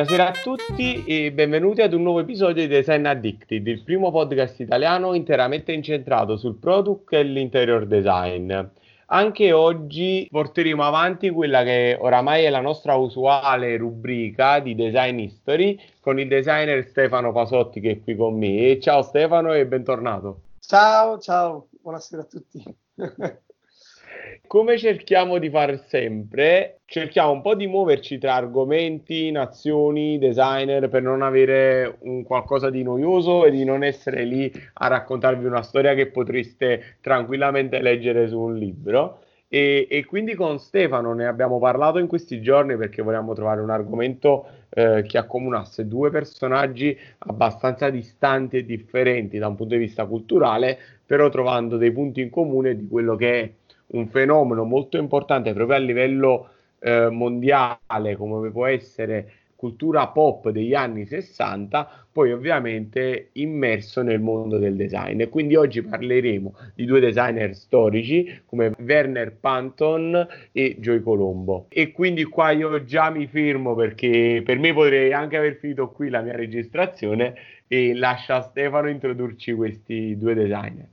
Buonasera a tutti e benvenuti ad un nuovo episodio di Design Addicted, il primo podcast italiano interamente incentrato sul product e l'interior design. Anche oggi porteremo avanti quella che oramai è la nostra usuale rubrica di Design History con il designer Stefano Pasotti che è qui con me. Ciao Stefano e bentornato. Ciao, ciao, buonasera a tutti. Come cerchiamo di fare sempre, cerchiamo un po' di muoverci tra argomenti, nazioni, designer per non avere un qualcosa di noioso e di non essere lì a raccontarvi una storia che potreste tranquillamente leggere su un libro. E, e, quindi con Stefano ne abbiamo parlato in questi giorni perché volevamo trovare un argomento eh, che accomunasse due personaggi abbastanza distanti e differenti da un punto di vista culturale, però trovando dei punti in comune di quello che è un fenomeno molto importante proprio a livello eh, mondiale come può essere cultura pop degli anni 60, poi ovviamente immerso nel mondo del design. Quindi oggi parleremo di due designer storici come Werner Panton e Joy Colombo. E quindi qua io già mi firmo perché per me potrei anche aver finito qui la mia registrazione e lascia Stefano introdurci questi due designer.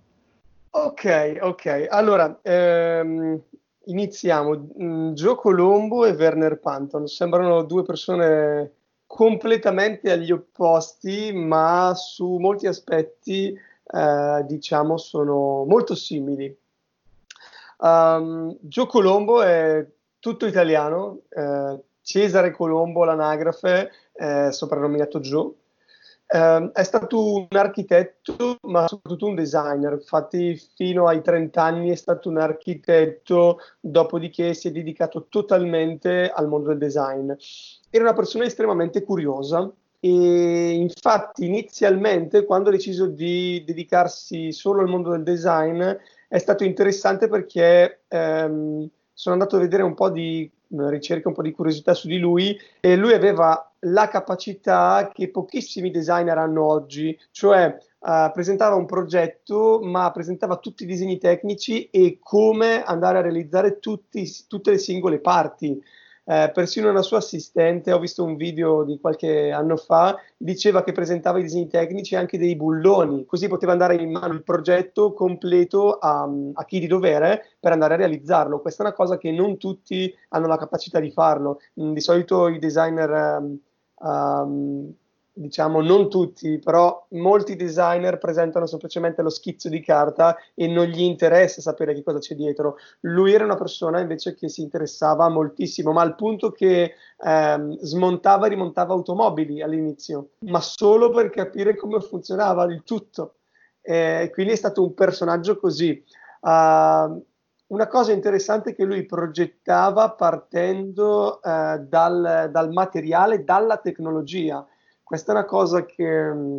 Ok, ok. Allora, ehm, iniziamo. Mm, Joe Colombo e Werner Panton sembrano due persone completamente agli opposti, ma su molti aspetti, eh, diciamo, sono molto simili. Um, Joe Colombo è tutto italiano, eh, Cesare Colombo, l'anagrafe, eh, soprannominato Joe Uh, è stato un architetto, ma soprattutto un designer. Infatti, fino ai 30 anni è stato un architetto, dopodiché si è dedicato totalmente al mondo del design. Era una persona estremamente curiosa e infatti inizialmente quando ha deciso di dedicarsi solo al mondo del design è stato interessante perché um, sono andato a vedere un po' di ricerca, un po' di curiosità su di lui e lui aveva la capacità che pochissimi designer hanno oggi, cioè uh, presentava un progetto ma presentava tutti i disegni tecnici e come andare a realizzare tutti, tutte le singole parti eh, persino una sua assistente, ho visto un video di qualche anno fa, diceva che presentava i disegni tecnici anche dei bulloni, così poteva andare in mano il progetto completo a, a chi di dovere per andare a realizzarlo. Questa è una cosa che non tutti hanno la capacità di farlo. Mm, di solito i designer um, um, diciamo non tutti, però molti designer presentano semplicemente lo schizzo di carta e non gli interessa sapere che cosa c'è dietro. Lui era una persona invece che si interessava moltissimo, ma al punto che ehm, smontava e rimontava automobili all'inizio, ma solo per capire come funzionava il tutto. E quindi è stato un personaggio così. Uh, una cosa interessante è che lui progettava partendo uh, dal, dal materiale, dalla tecnologia questa è una cosa che mh, mm,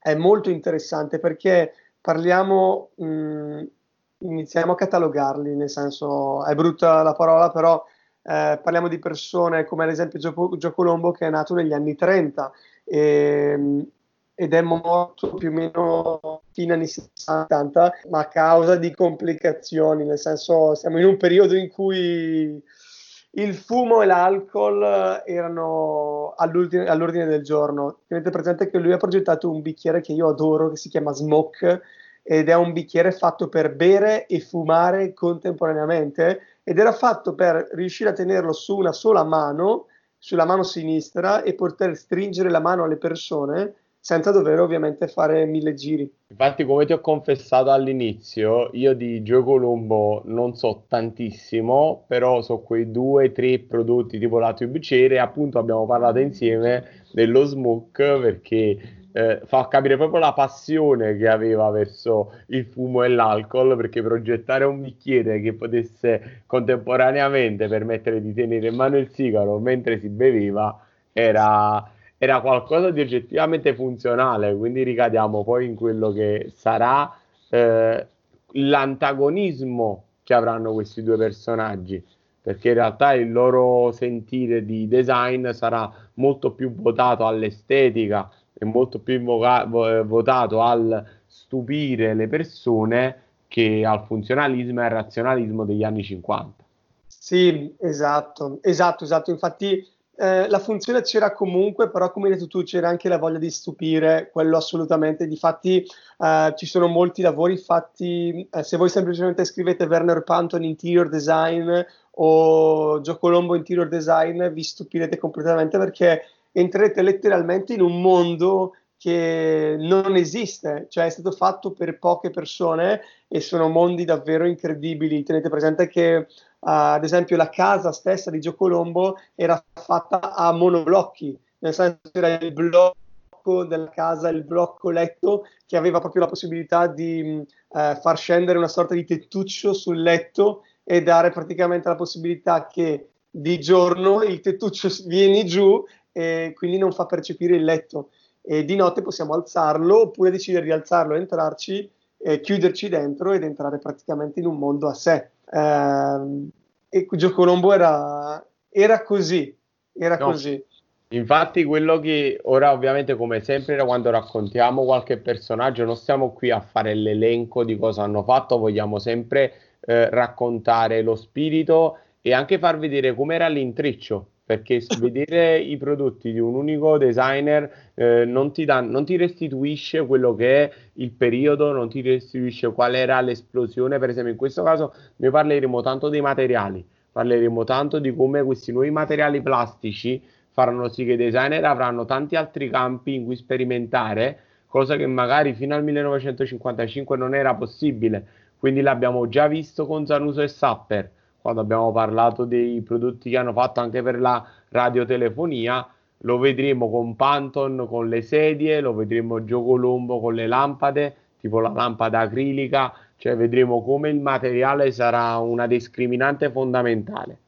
è molto interessante perché parliamo, mh, mm, iniziamo a catalogarli, nel senso è brutta la parola, però eh, parliamo di persone come ad esempio Gio, Gio Colombo che è nato negli anni 30 e, mm, ed è morto più o meno fino agli anni 60, ma a causa di complicazioni, nel senso siamo in un periodo in cui il fumo e l'alcol erano all'ordine del giorno. Tenete presente che lui ha progettato un bicchiere che io adoro, che si chiama Smoke, ed è un bicchiere fatto per bere e fumare contemporaneamente, ed era fatto per riuscire a tenerlo su una sola mano, sulla mano sinistra, e poter stringere la mano alle persone senza dover ovviamente fare mille giri. Infatti, come ti ho confessato all'inizio, io di Gio Colombo non so tantissimo, però so quei due o tre prodotti tipo la tube cere, appunto abbiamo parlato insieme dello smoke perché eh, fa capire proprio la passione che aveva verso il fumo e l'alcol, perché progettare un bicchiere che potesse contemporaneamente permettere di tenere in mano il sigaro mentre si beveva era era qualcosa di oggettivamente funzionale, quindi ricadiamo poi in quello che sarà eh, l'antagonismo che avranno questi due personaggi, perché in realtà il loro sentire di design sarà molto più votato all'estetica e molto più voca- votato al stupire le persone che al funzionalismo e al razionalismo degli anni 50. Sì, esatto, esatto, esatto. Infatti eh, la funzione c'era comunque, però come hai detto tu c'era anche la voglia di stupire, quello assolutamente. Difatti eh, ci sono molti lavori fatti, eh, se voi semplicemente scrivete Werner Panton Interior Design o Gio Colombo Interior Design, vi stupirete completamente perché entrerete letteralmente in un mondo che non esiste, cioè è stato fatto per poche persone e sono mondi davvero incredibili. Tenete presente che ad esempio la casa stessa di Gio Colombo era fatta a monoblocchi, nel senso che era il blocco della casa, il blocco letto che aveva proprio la possibilità di eh, far scendere una sorta di tettuccio sul letto e dare praticamente la possibilità che di giorno il tettuccio vieni giù e quindi non fa percepire il letto e di notte possiamo alzarlo oppure decidere di alzarlo entrarci, eh, chiuderci dentro ed entrare praticamente in un mondo a sé. Eh, e Gio Colombo era, era così, era no. così. Infatti, quello che ora, ovviamente, come sempre, quando raccontiamo qualche personaggio, non stiamo qui a fare l'elenco di cosa hanno fatto, vogliamo sempre eh, raccontare lo spirito e anche far vedere com'era l'intreccio. Perché vedere i prodotti di un unico designer eh, non, ti dà, non ti restituisce quello che è il periodo, non ti restituisce qual era l'esplosione. Per esempio, in questo caso noi parleremo tanto dei materiali, parleremo tanto di come questi nuovi materiali plastici faranno sì che i designer avranno tanti altri campi in cui sperimentare, cosa che magari fino al 1955 non era possibile. Quindi l'abbiamo già visto con Zanuso e Sapper quando abbiamo parlato dei prodotti che hanno fatto anche per la radiotelefonia, lo vedremo con Panton con le sedie, lo vedremo Gio Colombo con le lampade, tipo la lampada acrilica, cioè vedremo come il materiale sarà una discriminante fondamentale.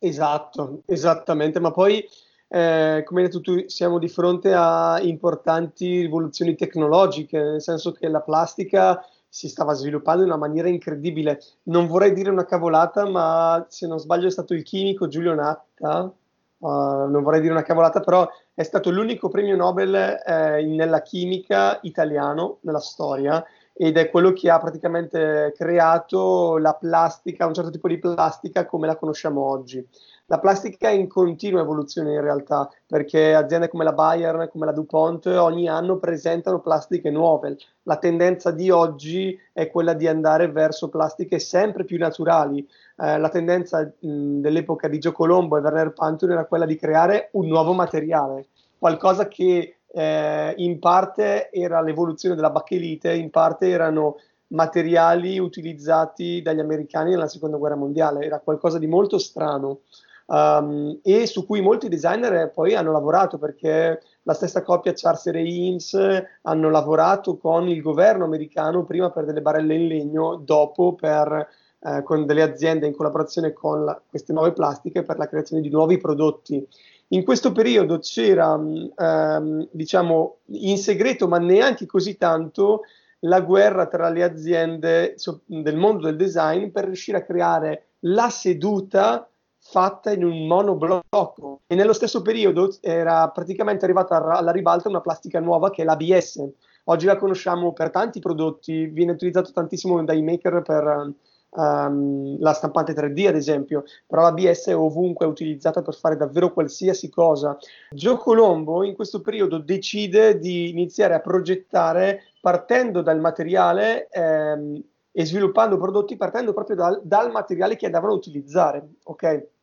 Esatto, esattamente, ma poi eh, come hai detto tu, siamo di fronte a importanti rivoluzioni tecnologiche, nel senso che la plastica si stava sviluppando in una maniera incredibile. Non vorrei dire una cavolata, ma se non sbaglio è stato il chimico Giulio Natta, uh, non vorrei dire una cavolata, però è stato l'unico premio Nobel eh, nella chimica italiano nella storia ed è quello che ha praticamente creato la plastica, un certo tipo di plastica come la conosciamo oggi. La plastica è in continua evoluzione in realtà, perché aziende come la Bayer, come la DuPont, ogni anno presentano plastiche nuove. La tendenza di oggi è quella di andare verso plastiche sempre più naturali. Eh, la tendenza mh, dell'epoca di Gio Colombo e Werner Pantone era quella di creare un nuovo materiale, qualcosa che eh, in parte era l'evoluzione della bacchelite, in parte erano materiali utilizzati dagli americani nella seconda guerra mondiale, era qualcosa di molto strano um, e su cui molti designer poi hanno lavorato perché la stessa coppia Charles e Eames hanno lavorato con il governo americano prima per delle barelle in legno, dopo per, eh, con delle aziende in collaborazione con la, queste nuove plastiche per la creazione di nuovi prodotti. In questo periodo c'era, ehm, diciamo, in segreto, ma neanche così tanto, la guerra tra le aziende del mondo del design per riuscire a creare la seduta fatta in un monoblocco e nello stesso periodo era praticamente arrivata alla ribalta una plastica nuova che è l'ABS. Oggi la conosciamo per tanti prodotti, viene utilizzato tantissimo dai maker per um, la stampante 3D ad esempio, però l'ABS è ovunque utilizzata per fare davvero qualsiasi cosa. Gio Colombo in questo periodo decide di iniziare a progettare partendo dal materiale ehm, e sviluppando prodotti partendo proprio dal, dal materiale che andavano a utilizzare. ok?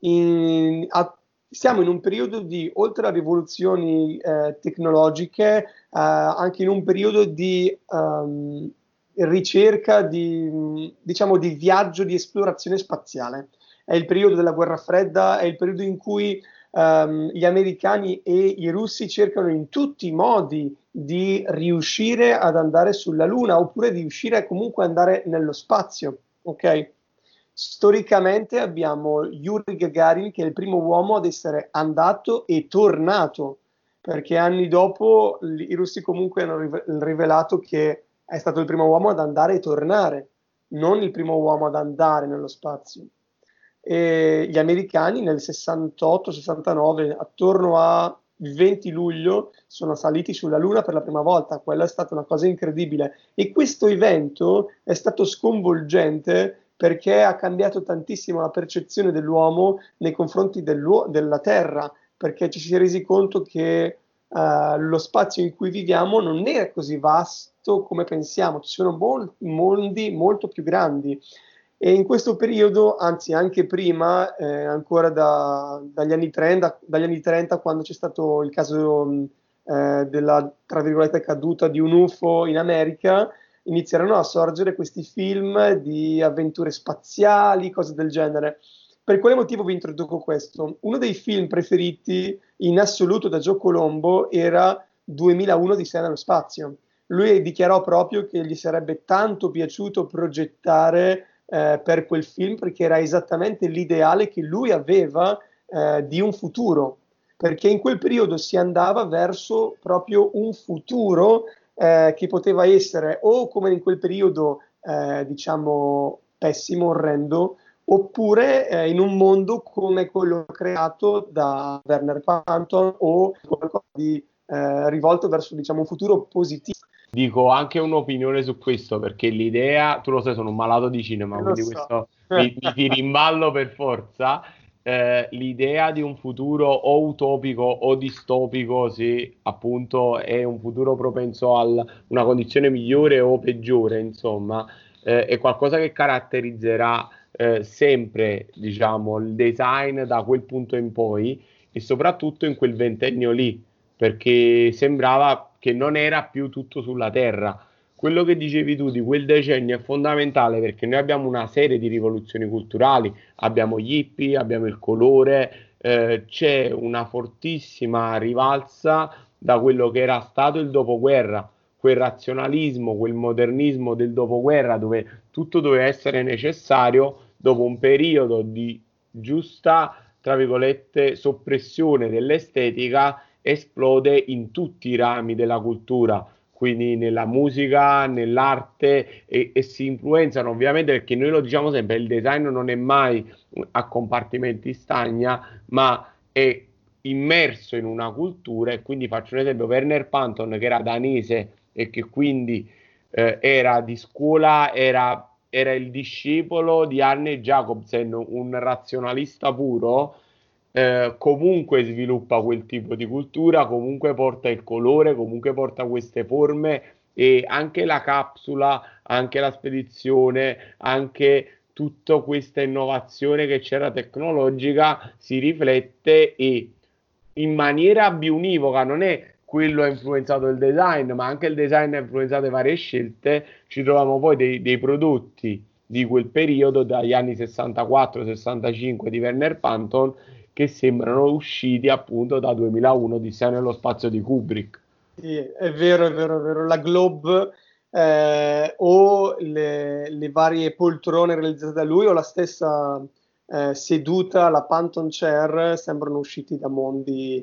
In, a, siamo in un periodo di, oltre a rivoluzioni eh, tecnologiche, eh, anche in un periodo di um, ricerca, di, diciamo, di viaggio, di esplorazione spaziale. È il periodo della guerra fredda, è il periodo in cui um, gli americani e i russi cercano in tutti i modi di riuscire ad andare sulla Luna oppure di riuscire comunque ad andare nello spazio. Ok? Storicamente abbiamo Yuri Gagarin che è il primo uomo ad essere andato e tornato, perché anni dopo i russi comunque hanno rivelato che è stato il primo uomo ad andare e tornare, non il primo uomo ad andare nello spazio. E gli americani nel 68-69, attorno a 20 luglio, sono saliti sulla Luna per la prima volta. Quella è stata una cosa incredibile. E questo evento è stato sconvolgente perché ha cambiato tantissimo la percezione dell'uomo nei confronti della Terra, perché ci si è resi conto che uh, lo spazio in cui viviamo non è così vasto come pensiamo, ci sono mol- mondi molto più grandi. E in questo periodo, anzi anche prima, eh, ancora da, dagli, anni 30, dagli, anni 30, quando c'è stato il caso eh, della, caduta di un UFO in America, inizierono a sorgere questi film di avventure spaziali, cose del genere. Per quale motivo vi introduco questo? Uno dei film preferiti in assoluto da Joe Colombo era 2001 di Sé nello spazio. Lui dichiarò proprio che gli sarebbe tanto piaciuto progettare eh, per quel film perché era esattamente l'ideale che lui aveva eh, di un futuro, perché in quel periodo si andava verso proprio un futuro eh, che poteva essere o come in quel periodo, eh, diciamo, pessimo, orrendo, oppure eh, in un mondo come quello creato da Werner Panton o qualcosa di eh, rivolto verso diciamo, un futuro positivo. Dico anche un'opinione su questo perché l'idea, tu lo sai, sono un malato di cinema, quindi so. questo mi, mi tiri in ballo per forza. Eh, l'idea di un futuro o utopico o distopico, se appunto è un futuro propenso a una condizione migliore o peggiore, insomma, eh, è qualcosa che caratterizzerà eh, sempre diciamo, il design da quel punto in poi e soprattutto in quel ventennio lì, perché sembrava che non era più tutto sulla terra. Quello che dicevi tu di quel decennio è fondamentale perché noi abbiamo una serie di rivoluzioni culturali, abbiamo gli hippie, abbiamo il colore, eh, c'è una fortissima rivalsa da quello che era stato il dopoguerra, quel razionalismo, quel modernismo del dopoguerra dove tutto doveva essere necessario dopo un periodo di giusta, tra virgolette, soppressione dell'estetica, esplode in tutti i rami della cultura, quindi nella musica, nell'arte e, e, si influenzano ovviamente perché noi lo diciamo sempre, il design non è mai a compartimenti stagna, ma è immerso in una cultura e quindi faccio un esempio, Werner Panton che era danese e che quindi eh, era di scuola, era era il discepolo di Arne Jacobsen, un razionalista puro, eh, comunque sviluppa quel tipo di cultura, comunque porta il colore, comunque porta queste forme e anche la capsula, anche la spedizione, anche tutta questa innovazione che c'era tecnologica si riflette e in maniera biunivoca, non è quello ha influenzato il design, ma anche il design ha influenzato varie scelte, ci troviamo poi dei, dei prodotti di quel periodo, dagli anni 64-65 di Werner Panton, che sembrano usciti appunto da 2001 di Sé nello spazio di Kubrick. Sì, è vero, è vero, è vero. La Globe eh, o le, le, varie poltrone realizzate da lui o la stessa eh, seduta, la Panton Chair, sembrano usciti da mondi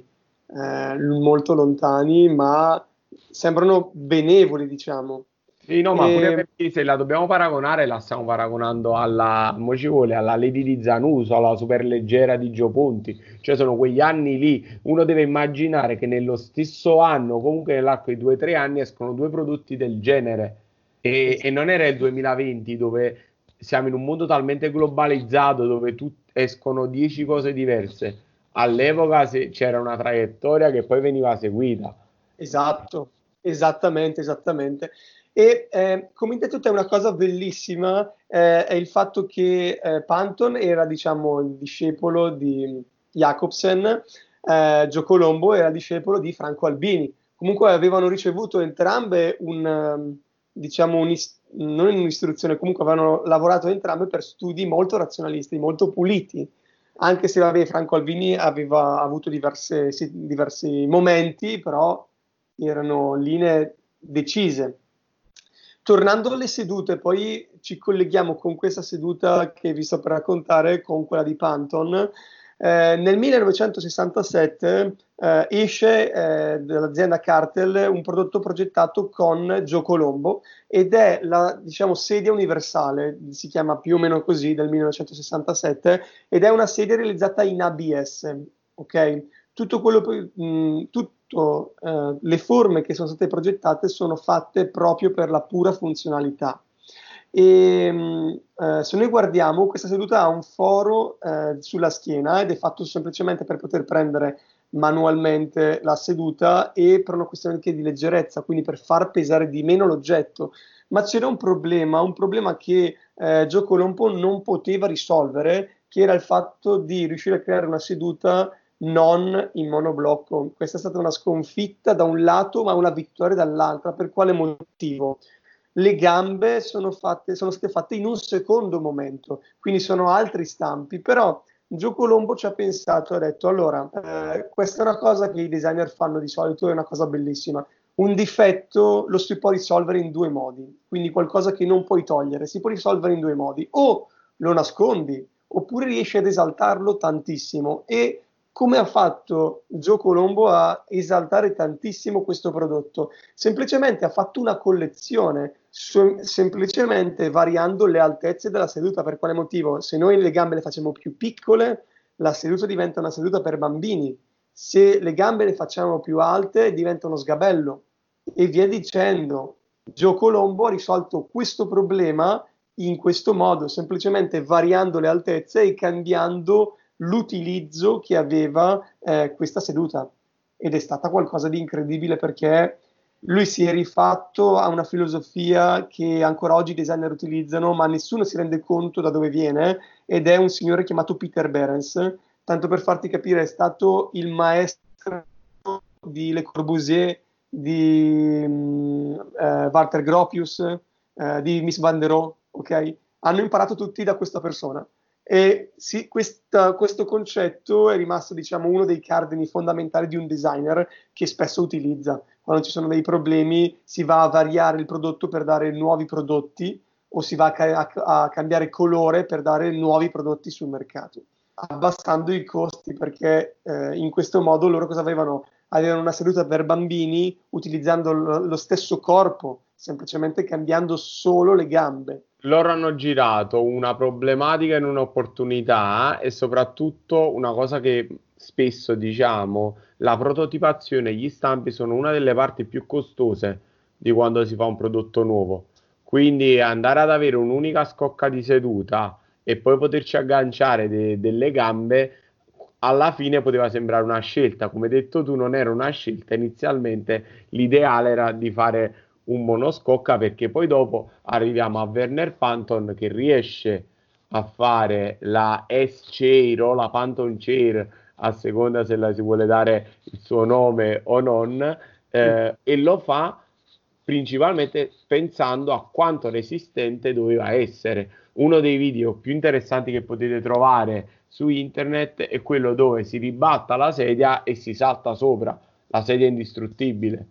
eh, molto lontani, ma sembrano benevoli, diciamo. Sì, no, ma e... pure perché se la dobbiamo paragonare, la stiamo paragonando alla, vuole, alla Lady di Zanuso, alla superleggera di Gio Ponti, cioè sono quegli anni lì, uno deve immaginare che nello stesso anno, comunque nell'arco di due o tre anni, escono due prodotti del genere. E, e, non era il 2020 dove siamo in un mondo talmente globalizzato dove tu, escono dieci cose diverse. All'epoca se, c'era una traiettoria che poi veniva seguita. Esatto, esattamente, esattamente. E eh, come detto è una cosa bellissima eh, è il fatto che eh, Panton era diciamo il discepolo di Jacobsen, eh, Gio Colombo era discepolo di Franco Albini. Comunque avevano ricevuto entrambe un, diciamo, un, non un'istruzione, comunque avevano lavorato entrambe per studi molto razionalisti, molto puliti anche se vabbè, Franco Alvini aveva avuto diverse, sì, diversi momenti, però erano linee decise. Tornando alle sedute, poi ci colleghiamo con questa seduta che vi sto per raccontare, con quella di Panton. Eh, nel 1967 eh, esce eh, dall'azienda Cartel un prodotto progettato con Gio Colombo ed è la diciamo, sedia universale, si chiama più o meno così, del 1967, ed è una sedia realizzata in ABS. ok? Tutto quello, mh, tutto, eh, le forme che sono state progettate sono fatte proprio per la pura funzionalità E mm, eh, se noi guardiamo, questa seduta ha un foro eh, sulla schiena ed è fatto semplicemente per poter prendere manualmente la seduta e per una questione anche di leggerezza, quindi per far pesare di meno l'oggetto. Ma c'era un problema, un problema che eh, Gio Colombo non poteva risolvere, che era il fatto di riuscire a creare una seduta non in monoblocco. Questa è stata una sconfitta da un lato, ma una vittoria dall'altra. Per quale motivo? Le gambe sono, fatte, sono state fatte in un secondo momento, quindi sono altri stampi, però Gio Colombo ci ha pensato ha detto allora, eh, questa è una cosa che i designer fanno di solito, è una cosa bellissima. Un difetto lo si può risolvere in due modi, quindi qualcosa che non puoi togliere, si può risolvere in due modi, o lo nascondi, oppure riesci ad esaltarlo tantissimo e come ha fatto Gio Colombo a esaltare tantissimo questo prodotto? Semplicemente ha fatto una collezione, sem- semplicemente variando le altezze della seduta. Per quale motivo? Se noi le gambe le facciamo più piccole, la seduta diventa una seduta per bambini. Se le gambe le facciamo più alte, diventa uno sgabello. E via dicendo. Gio Colombo ha risolto questo problema in questo modo, semplicemente variando le altezze e cambiando l'utilizzo che aveva eh, questa seduta ed è stata qualcosa di incredibile perché lui si è rifatto a una filosofia che ancora oggi i designer utilizzano, ma nessuno si rende conto da dove viene, ed è un signore chiamato Peter Behrens. Tanto per farti capire, è stato il maestro di Le Corbusier, di um, uh, Walter Gropius, uh, di Miss Van der Rohe, ok? Hanno imparato tutti da questa persona. E sì, questa, questo concetto è rimasto, diciamo, uno dei cardini fondamentali di un designer che spesso utilizza. Quando ci sono dei problemi, si va a variare il prodotto per dare nuovi prodotti o si va a, a, a cambiare colore per dare nuovi prodotti sul mercato, abbassando i costi perché eh, in questo modo loro cosa avevano? Avevano una seduta per bambini utilizzando lo stesso corpo, semplicemente cambiando solo le gambe loro hanno girato una problematica in un'opportunità e soprattutto una cosa che spesso diciamo, la prototipazione e gli stampi sono una delle parti più costose di quando si fa un prodotto nuovo. Quindi andare ad avere un'unica scocca di seduta e poi poterci agganciare de- delle gambe alla fine poteva sembrare una scelta, come detto tu non era una scelta, inizialmente l'ideale era di fare un monoscocca perché poi dopo arriviamo a Werner Panton che riesce a fare la S-Chair o la Panton Chair a seconda se la si vuole dare il suo nome o non eh, e lo fa principalmente pensando a quanto resistente doveva essere. Uno dei video più interessanti che potete trovare su internet è quello dove si ribatta la sedia e si salta sopra. La sedia indistruttibile.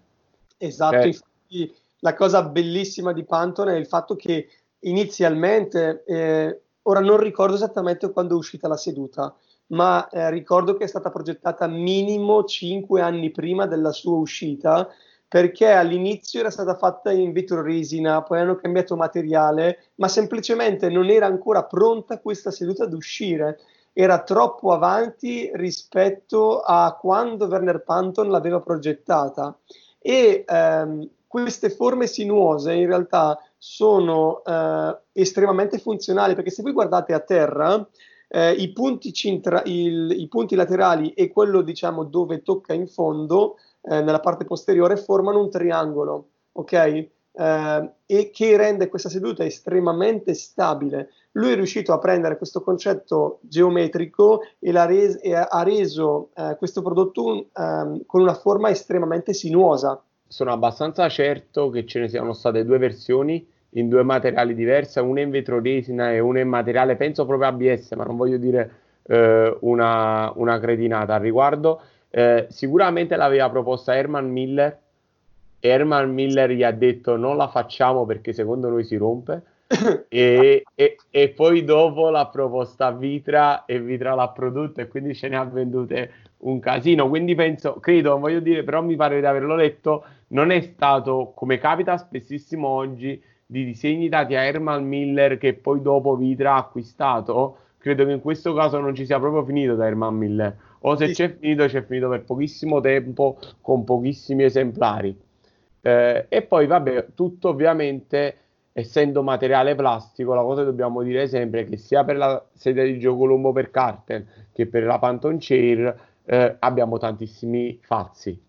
Esatto, cioè, infatti la cosa bellissima di Pantone è il fatto che inizialmente, eh, ora non ricordo esattamente quando è uscita la seduta, ma eh, ricordo che è stata progettata minimo 5 anni prima della sua uscita, perché all'inizio era stata fatta in vetro resina, poi hanno cambiato materiale, ma semplicemente non era ancora pronta questa seduta ad uscire. Era troppo avanti rispetto a quando Werner Panton l'aveva progettata. E ehm, queste forme sinuose in realtà sono eh, estremamente funzionali perché se voi guardate a terra eh, i, punti cintra- il, i, punti laterali e quello diciamo dove tocca in fondo eh, nella parte posteriore formano un triangolo ok? Eh, e che rende questa seduta estremamente stabile. Lui è riuscito a prendere questo concetto geometrico e, res- e ha reso eh, questo prodotto um, con una forma estremamente sinuosa sono abbastanza certo che ce ne siano state due versioni in due materiali diversi, una in vetro resina e una in materiale, penso proprio ABS, ma non voglio dire eh, una, una, cretinata al riguardo. Eh, sicuramente l'aveva proposta Herman Miller. Herman Miller gli ha detto non la facciamo perché secondo noi si rompe. e, e, e, poi dopo l'ha proposta Vitra e Vitra l'ha prodotta e quindi ce ne ha vendute un casino. Quindi penso, credo, non voglio dire, però mi pare di averlo letto, non è stato come capita spessissimo oggi di disegni dati a Herman Miller che poi dopo Vitra ha acquistato. Credo che in questo caso non ci sia proprio finito da Herman Miller, o se sì. c'è finito, c'è finito per pochissimo tempo con pochissimi esemplari. Eh, e poi, vabbè, tutto ovviamente essendo materiale plastico, la cosa che dobbiamo dire sempre è che sia per la sedia di Gio Colombo per Carter che per la Phantom Chair eh, abbiamo tantissimi fazzi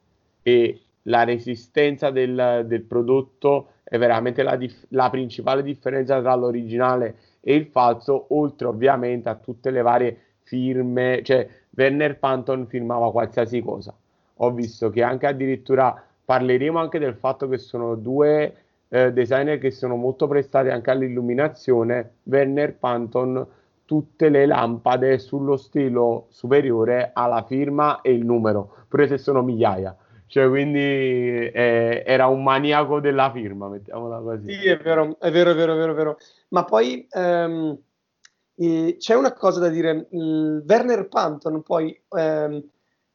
e la resistenza del, del prodotto è veramente la, dif- la principale differenza tra l'originale e il falso, oltre ovviamente a tutte le varie firme, cioè Werner Panton firmava qualsiasi cosa. Ho visto che anche addirittura parleremo anche del fatto che sono due eh, designer che sono molto prestati anche all'illuminazione. Werner Panton, tutte le lampade sullo stelo superiore alla firma e il numero, pure se sono migliaia. Cioè, quindi eh, era un maniaco della firma, mettiamola così. Sì, è vero, è vero, è vero, è vero. È vero. Ma poi ehm, eh, c'è una cosa da dire. Il Werner Panton poi ehm,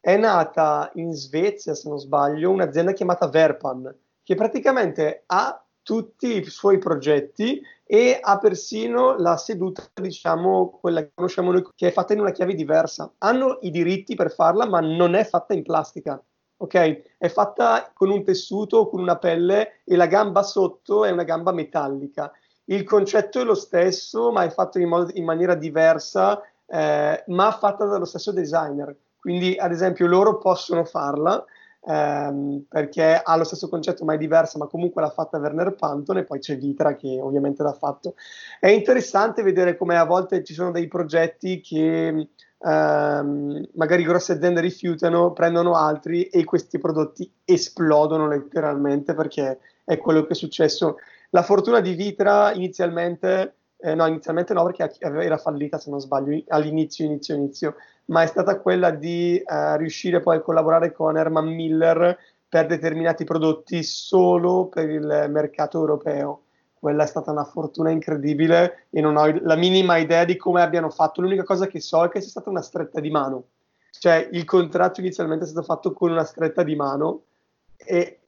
è nata in Svezia, se non sbaglio, un'azienda chiamata Verpan, che praticamente ha tutti i suoi progetti e ha persino la seduta, diciamo, quella che conosciamo noi, che è fatta in una chiave diversa. Hanno i diritti per farla, ma non è fatta in plastica. Ok? È fatta con un tessuto, con una pelle e la gamba sotto è una gamba metallica. Il concetto è lo stesso, ma è fatto in, mod- in maniera diversa, eh, ma fatta dallo stesso designer. Quindi, ad esempio, loro possono farla ehm, perché ha lo stesso concetto, ma è diversa, ma comunque l'ha fatta Werner Panton e poi c'è Vitra che ovviamente l'ha fatto. È interessante vedere come a volte ci sono dei progetti che ehm, magari grosse aziende rifiutano, prendono altri e questi prodotti esplodono letteralmente perché è quello che è successo. La fortuna di Vitra inizialmente, eh, no, inizialmente no perché era fallita se non sbaglio all'inizio, inizio, inizio, ma è stata quella di eh, riuscire poi a collaborare con Herman Miller per determinati prodotti solo per il mercato europeo. Quella è stata una fortuna incredibile e non ho la minima idea di come abbiano fatto. L'unica cosa che so è che c'è stata una stretta di mano. Cioè il contratto inizialmente è stato fatto con una stretta di mano e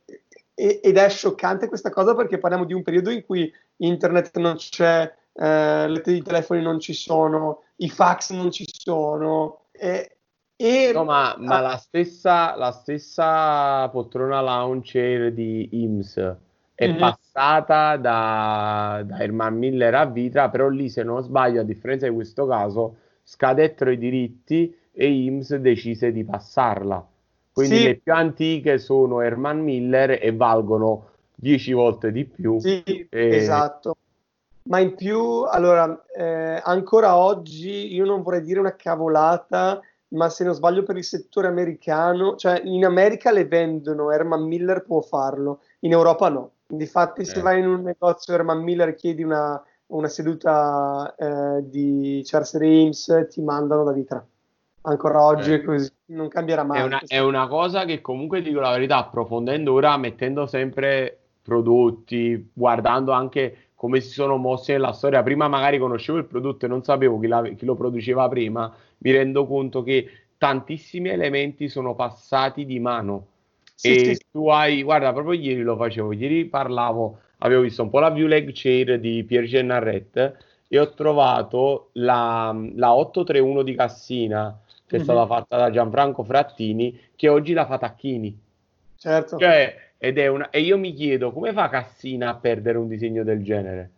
ed è scioccante questa cosa perché parliamo di un periodo in cui internet non c'è, eh, le i telefoni non ci sono, i fax non ci sono. E, e no, ma, ma la, stessa, la, stessa, poltrona launcher di IMS è mm-hmm. passata da, da Herman Miller a Vitra, però lì se non sbaglio, a differenza di questo caso, scadettero i diritti e IMS decise di passarla. Quindi sì. le più antiche sono Herman Miller e valgono 10 volte di più. Sì, e... esatto. Ma in più, allora, eh, ancora oggi io non vorrei dire una cavolata, ma se non sbaglio per il settore americano, cioè in America le vendono, Herman Miller può farlo, in Europa no. Difatti, eh. se vai in un negozio Herman Miller e chiedi una, una seduta eh, di Charles Reims, ti mandano da vitra ancora oggi eh. così, non cambierà mai. È una, è una, cosa che comunque dico la verità, approfondendo ora, mettendo sempre prodotti, guardando anche come si sono mossi nella storia. Prima magari conoscevo il prodotto e non sapevo chi, la, chi lo produceva prima, mi rendo conto che tantissimi elementi sono passati di mano. Sì, e sì, tu hai, guarda, proprio ieri lo facevo, ieri parlavo, avevo visto un po' la view leg chair di Pierre Gennarret e ho trovato la, la 831 di Cassina che mm-hmm. è stata fatta da Gianfranco Frattini, che oggi la fa Tacchini. Certo. Cioè, ed è una... E io mi chiedo, come fa Cassina a perdere un disegno del genere?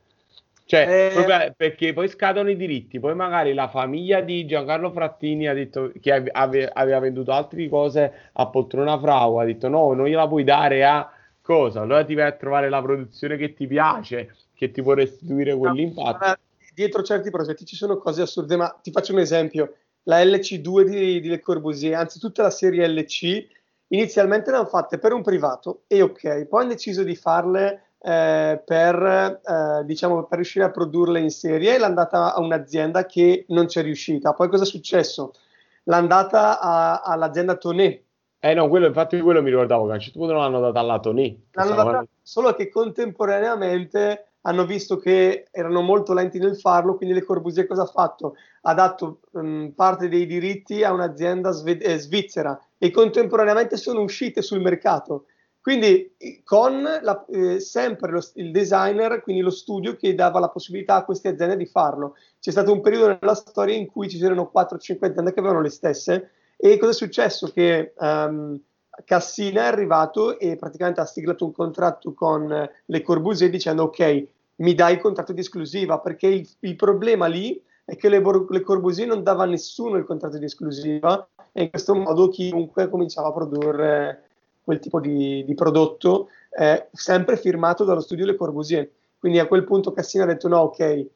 Cioè, eh... perché poi scadono i diritti, poi magari la famiglia di Giancarlo Frattini ha detto che ave- aveva venduto altre cose a Poltrona Frau, ha detto no, non gliela puoi dare a cosa? Allora ti vai a trovare la produzione che ti piace, che ti può restituire quell'impatto. No, dietro certi progetti ci sono cose assurde, ma ti faccio un esempio la LC2 di, di Le Corbusier, anzi tutta la serie LC, inizialmente l'hanno fatte per un privato e ok, poi hanno deciso di farle eh, per, eh, diciamo, per riuscire a produrle in serie e l'hanno data a un'azienda che non c'è riuscita. Poi cosa è successo? L'hanno data a, all'azienda Tonè. Eh no, quello, infatti quello mi ricordavo che a un certo punto non l'hanno data alla Tonè. L'hanno data, solo che contemporaneamente hanno visto che erano molto lenti nel farlo, quindi Le Corbusier cosa ha fatto? Ha dato um, parte dei diritti a un'azienda sve- eh, svizzera e contemporaneamente sono uscite sul mercato. Quindi con la, eh, sempre lo, il designer, quindi lo studio che dava la possibilità a queste aziende di farlo. C'è stato un periodo nella storia in cui ci c'erano 4-5 aziende che avevano le stesse e cosa è successo? Che um, Cassina è arrivato e praticamente ha siglato un contratto con Le Corbusier dicendo ok, mi dai il contratto di esclusiva, perché il, il problema lì è che le, le Corbusier non dava a nessuno il contratto di esclusiva e in questo modo chiunque cominciava a produrre quel tipo di, di prodotto eh, sempre firmato dallo studio Le Corbusier. Quindi a quel punto Cassina ha detto no, ok, eh,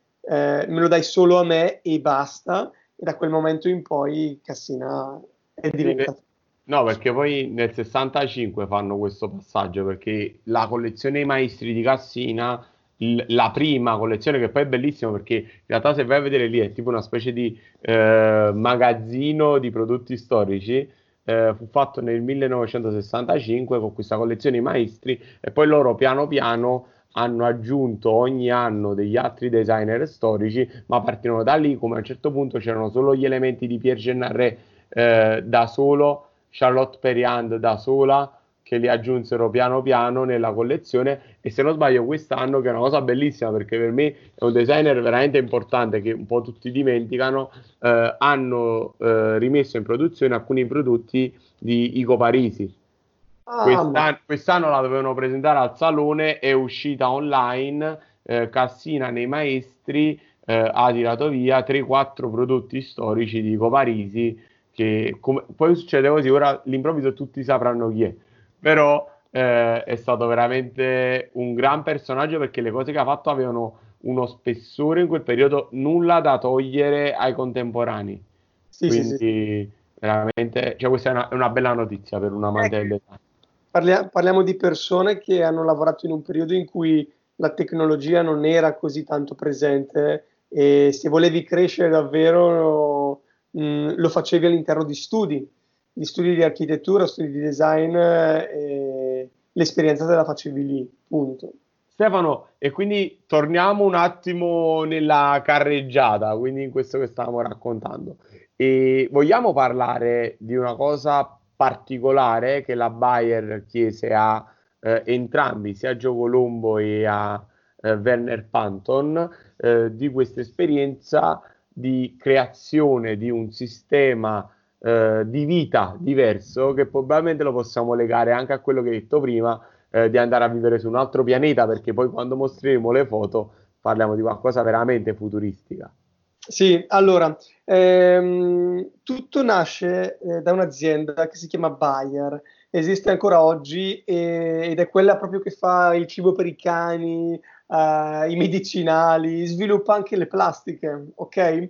me lo dai solo a me e basta. E da quel momento in poi Cassina è diventato. No, perché poi nel 65 fanno questo passaggio perché la collezione maestri di Cassina la prima collezione che poi è bellissima perché in realtà se vai a vedere lì è tipo una specie di eh, magazzino di prodotti storici eh, fu fatto nel 1965 con questa collezione maestri e poi loro piano piano hanno aggiunto ogni anno degli altri designer storici ma partirono da lì come a un certo punto c'erano solo gli elementi di Pierre Gennarret eh, da solo Charlotte Perriand da sola che li aggiunsero piano piano nella collezione e se non sbaglio quest'anno che è una cosa bellissima perché per me è un designer veramente importante che un po' tutti dimenticano eh, hanno eh, rimesso in produzione alcuni prodotti di Ico Parisi. Ah, quest'anno, quest'anno, la dovevano presentare al salone è uscita online eh, Cassina nei maestri eh, ha tirato via 3-4 prodotti storici di Ico Parisi che come, poi succede così ora all'improvviso tutti sapranno chi è però eh, è stato veramente un gran personaggio perché le cose che ha fatto avevano uno spessore in quel periodo nulla da togliere ai contemporanei. Sì, Quindi sì, sì. veramente, cioè questa è una, è una, bella notizia per un amante del design. Parliamo, parliamo di persone che hanno lavorato in un periodo in cui la tecnologia non era così tanto presente e se volevi crescere davvero mh, mm, lo facevi all'interno di studi gli studi di architettura, studi di design, eh, l'esperienza te la facevi lì, punto. Stefano, e quindi torniamo un attimo nella carreggiata, quindi in questo che stavamo raccontando. E vogliamo parlare di una cosa particolare che la Bayer chiese a eh, entrambi, sia a Gio Colombo e a eh, Werner Panton, eh, di questa esperienza di creazione di un sistema eh, di vita diverso che probabilmente lo possiamo legare anche a quello che hai detto prima eh, di andare a vivere su un altro pianeta perché poi quando mostreremo le foto parliamo di qualcosa veramente futuristica. Sì, allora, ehm, tutto nasce eh, da un'azienda che si chiama Bayer, esiste ancora oggi e, ed è quella proprio che fa il cibo per i cani, eh, i medicinali, sviluppa anche le plastiche, ok?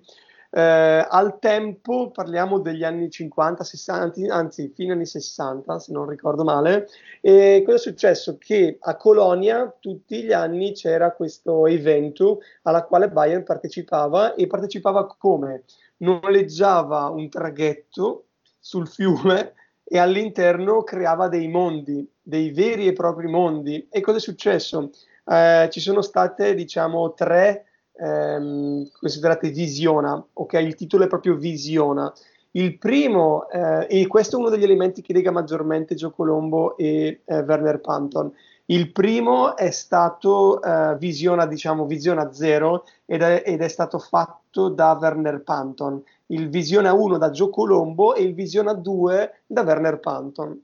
Eh, al tempo, parliamo degli anni 50, 60, anzi fine anni 60 se non ricordo male, e cosa è successo? Che a Colonia tutti gli anni c'era questo evento alla quale Bayern partecipava e partecipava come? Noleggiava un traghetto sul fiume e all'interno creava dei mondi, dei veri e propri mondi. E cosa è successo? Eh, ci sono state, diciamo, tre ehm, considerate visiona, ok? Il titolo è proprio visiona. Il primo, eh, e questo è uno degli elementi che lega maggiormente Gio Colombo e eh, Werner Panton. Il primo è stato eh, Visiona, diciamo, Visiona 0 ed ed è, stato fatto da Werner Panton. Il Visiona 1 da Gio Colombo e il Visiona 2 da Werner Panton.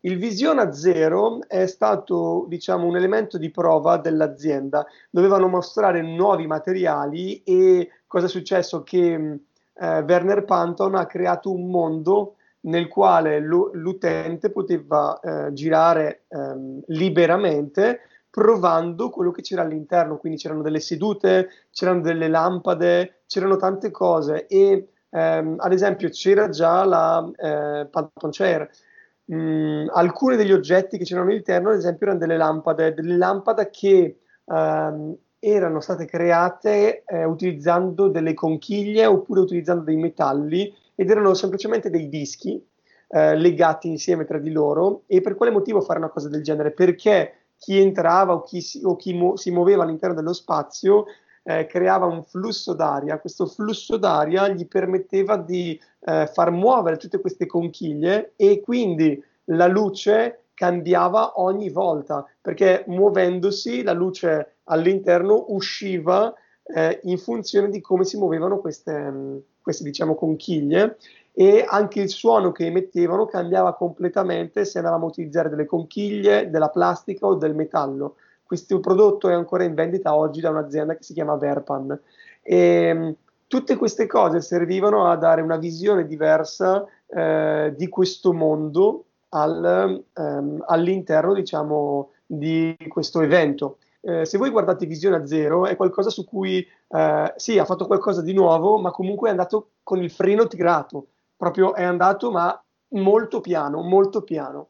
Il Visiona Zero è stato diciamo, un elemento di prova dell'azienda. Dovevano mostrare nuovi materiali e cosa è successo? Che eh, Werner Panton ha creato un mondo nel quale l'utente poteva eh, girare ehm, liberamente provando quello che c'era all'interno, quindi c'erano delle sedute, c'erano delle lampade, c'erano tante cose e ehm, ad esempio c'era già la eh, Panton Chair, mh, mm, alcuni degli oggetti che c'erano all'interno, ad esempio, erano delle lampade, delle lampade che ehm, erano state create eh, utilizzando delle conchiglie oppure utilizzando dei metalli ed erano semplicemente dei dischi eh, legati insieme tra di loro. E per quale motivo fare una cosa del genere? Perché chi entrava o chi si, o chi mu- si muoveva all'interno dello spazio eh, creava un flusso d'aria, questo flusso d'aria gli permetteva di eh, far muovere tutte queste conchiglie e quindi la luce cambiava ogni volta perché muovendosi la luce all'interno usciva eh, in funzione di come si muovevano queste, queste diciamo conchiglie e anche il suono che emettevano cambiava completamente se andavamo a utilizzare delle conchiglie, della plastica o del metallo. Questo prodotto è ancora in vendita oggi da un'azienda che si chiama Verpan. E, ehm, tutte queste cose servivano a dare una visione diversa eh, di questo mondo al, ehm, all'interno, diciamo, di questo evento. Eh, se voi guardate Visione a Zero, è qualcosa su cui eh, sì, ha fatto qualcosa di nuovo, ma comunque è andato con il freno tirato, proprio è andato, ma molto piano, molto piano.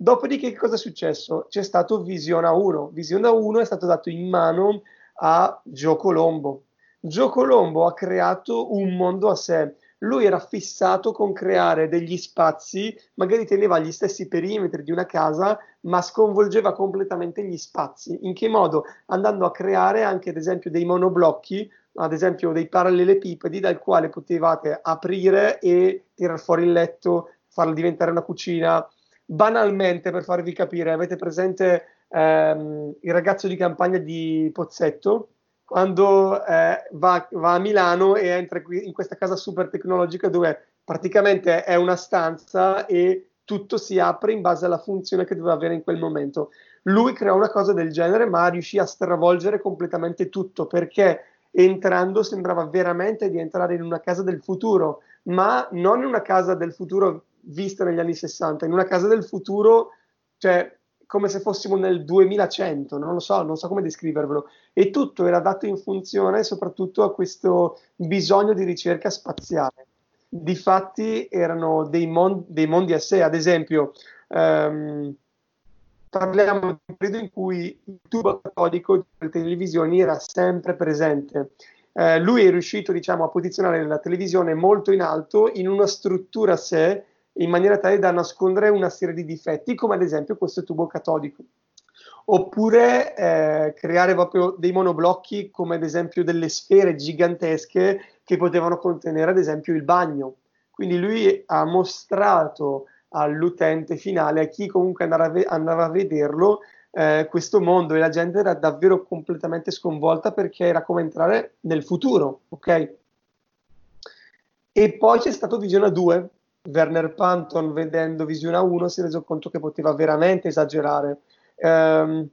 Dopodiché, che cosa è successo? C'è stato Visiona 1. Visiona 1 è stato dato in mano a Gio Colombo. Gio Colombo ha creato un mondo a sé. Lui era fissato con creare degli spazi, magari teneva gli stessi perimetri di una casa, ma sconvolgeva completamente gli spazi. In che modo? Andando a creare anche, ad esempio, dei monoblocchi, ad esempio dei parallelepipedi, dal quale potevate aprire e tirare fuori il letto, farlo diventare una cucina, banalmente per farvi capire, avete presente ehm, il ragazzo di campagna di Pozzetto? Quando eh, va, va, a Milano e entra qui in questa casa super tecnologica dove praticamente è una stanza e tutto si apre in base alla funzione che doveva avere in quel momento. Lui creò una cosa del genere, ma riuscì a stravolgere completamente tutto perché entrando sembrava veramente di entrare in una casa del futuro, ma non in una casa del futuro vista negli anni 60, in una casa del futuro, cioè come se fossimo nel 2100, non lo so, non so come descrivervelo. E tutto era dato in funzione soprattutto a questo bisogno di ricerca spaziale. Difatti erano dei, mon- dei mondi a sé, ad esempio, um, parliamo di un periodo in cui il tubo catodico delle televisioni era sempre presente. Eh, lui è riuscito diciamo, a posizionare la televisione molto in alto in una struttura a sé in maniera tale da nascondere una serie di difetti, come ad esempio questo tubo catodico. Oppure eh, creare proprio dei monoblocchi, come ad esempio delle sfere gigantesche che potevano contenere ad esempio il bagno. Quindi lui ha mostrato all'utente finale, a chi comunque andava a, ve- andava a vederlo, eh, questo mondo e la gente era davvero completamente sconvolta perché era come entrare nel futuro, ok? E poi c'è stato Visione 2, Werner Panton, vedendo Visione 1, si è reso conto che poteva veramente esagerare. Um,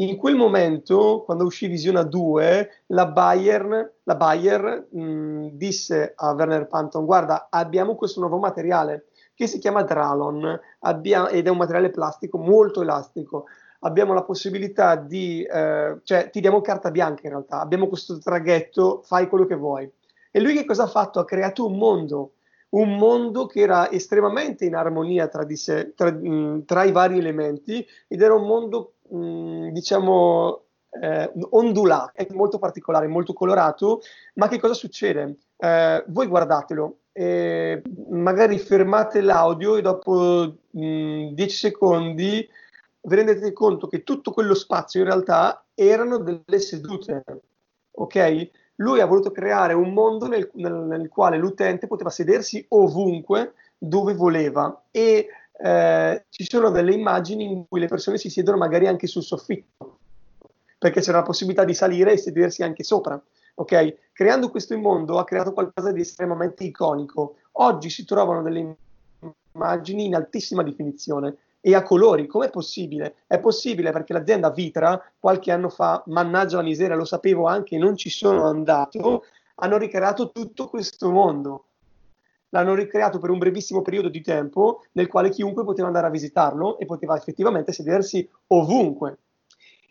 in quel momento, quando uscì Visione 2, la Bayer, la Bayer mh, disse a Werner Panton: Guarda, abbiamo questo nuovo materiale che si chiama Dralon abbia, ed è un materiale plastico molto elastico. Abbiamo la possibilità di, eh, cioè ti diamo carta bianca in realtà, abbiamo questo traghetto, fai quello che vuoi. E lui che cosa ha fatto? Ha creato un mondo un mondo che era estremamente in armonia tra, sé, tra, mm, tra i vari elementi ed era un mondo, mm, diciamo, eh, ondulato, molto particolare, molto colorato, ma che cosa succede? Eh, voi guardatelo, eh, magari fermate l'audio e dopo 10 mm, secondi vi rendete conto che tutto quello spazio in realtà erano delle sedute, ok? Lui ha voluto creare un mondo nel, nel, nel quale l'utente poteva sedersi ovunque, dove voleva e eh, ci sono delle immagini in cui le persone si siedono magari anche sul soffitto, perché c'era la possibilità di salire e sedersi anche sopra. Ok? Creando questo mondo ha creato qualcosa di estremamente iconico. Oggi si trovano delle immagini in altissima definizione e a colori. Com'è possibile? È possibile perché l'azienda Vitra qualche anno fa, mannaggia la miseria, lo sapevo anche, non ci sono andato, hanno ricreato tutto questo mondo. L'hanno ricreato per un brevissimo periodo di tempo nel quale chiunque poteva andare a visitarlo e poteva effettivamente sedersi ovunque.